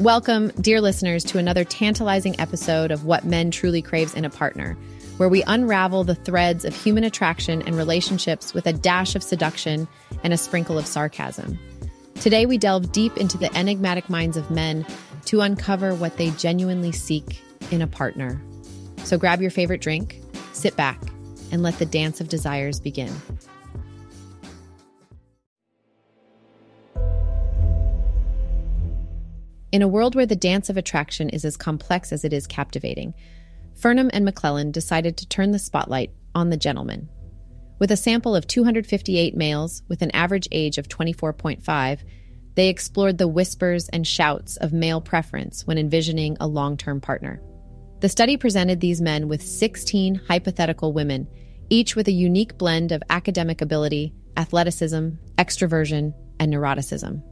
Welcome, dear listeners, to another tantalizing episode of What Men Truly Craves in a Partner, where we unravel the threads of human attraction and relationships with a dash of seduction and a sprinkle of sarcasm. Today, we delve deep into the enigmatic minds of men to uncover what they genuinely seek in a partner. So grab your favorite drink, sit back, and let the dance of desires begin. In a world where the dance of attraction is as complex as it is captivating, Furnham and McClelland decided to turn the spotlight on the gentleman. With a sample of 258 males with an average age of 24.5, they explored the whispers and shouts of male preference when envisioning a long term partner. The study presented these men with 16 hypothetical women, each with a unique blend of academic ability, athleticism, extroversion, and neuroticism.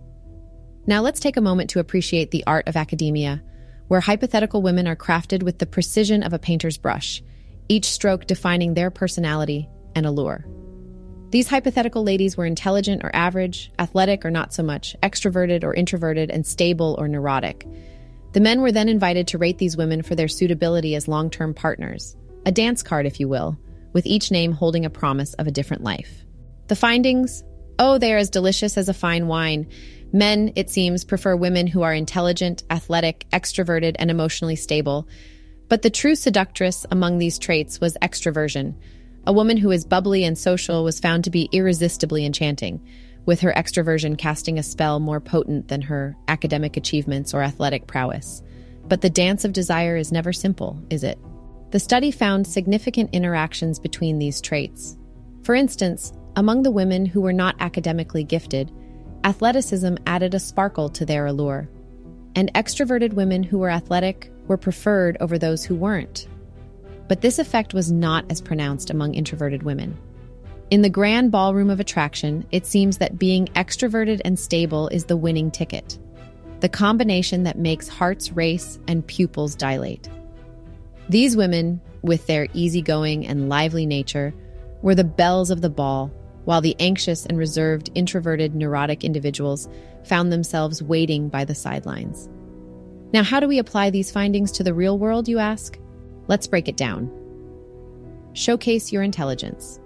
Now let's take a moment to appreciate the art of academia, where hypothetical women are crafted with the precision of a painter's brush, each stroke defining their personality and allure. These hypothetical ladies were intelligent or average, athletic or not so much, extroverted or introverted, and stable or neurotic. The men were then invited to rate these women for their suitability as long term partners, a dance card, if you will, with each name holding a promise of a different life. The findings? Oh, they are as delicious as a fine wine. Men, it seems, prefer women who are intelligent, athletic, extroverted, and emotionally stable. But the true seductress among these traits was extroversion. A woman who is bubbly and social was found to be irresistibly enchanting, with her extroversion casting a spell more potent than her academic achievements or athletic prowess. But the dance of desire is never simple, is it? The study found significant interactions between these traits. For instance, among the women who were not academically gifted, athleticism added a sparkle to their allure. And extroverted women who were athletic were preferred over those who weren't. But this effect was not as pronounced among introverted women. In the grand ballroom of attraction, it seems that being extroverted and stable is the winning ticket, the combination that makes hearts race and pupils dilate. These women, with their easygoing and lively nature, were the belles of the ball while the anxious and reserved, introverted, neurotic individuals found themselves waiting by the sidelines. Now, how do we apply these findings to the real world, you ask? Let's break it down. Showcase your intelligence.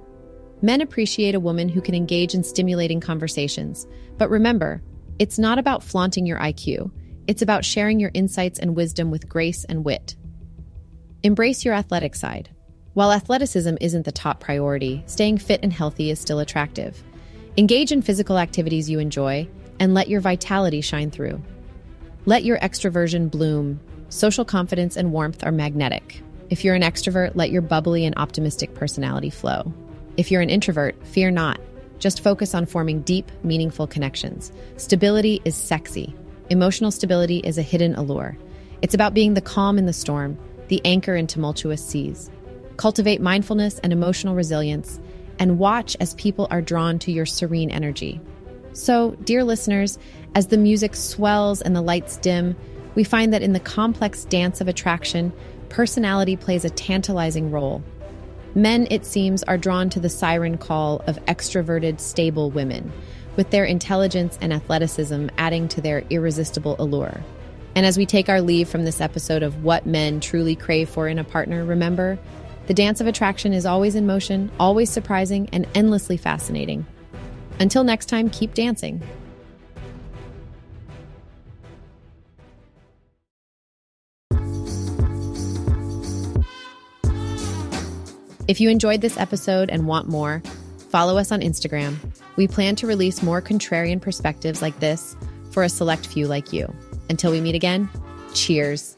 Men appreciate a woman who can engage in stimulating conversations. But remember, it's not about flaunting your IQ, it's about sharing your insights and wisdom with grace and wit. Embrace your athletic side. While athleticism isn't the top priority, staying fit and healthy is still attractive. Engage in physical activities you enjoy and let your vitality shine through. Let your extroversion bloom. Social confidence and warmth are magnetic. If you're an extrovert, let your bubbly and optimistic personality flow. If you're an introvert, fear not. Just focus on forming deep, meaningful connections. Stability is sexy. Emotional stability is a hidden allure. It's about being the calm in the storm, the anchor in tumultuous seas. Cultivate mindfulness and emotional resilience, and watch as people are drawn to your serene energy. So, dear listeners, as the music swells and the lights dim, we find that in the complex dance of attraction, personality plays a tantalizing role. Men, it seems, are drawn to the siren call of extroverted, stable women, with their intelligence and athleticism adding to their irresistible allure. And as we take our leave from this episode of What Men Truly Crave for in a Partner, remember the dance of attraction is always in motion, always surprising, and endlessly fascinating. Until next time, keep dancing. If you enjoyed this episode and want more, follow us on Instagram. We plan to release more contrarian perspectives like this for a select few like you. Until we meet again, cheers.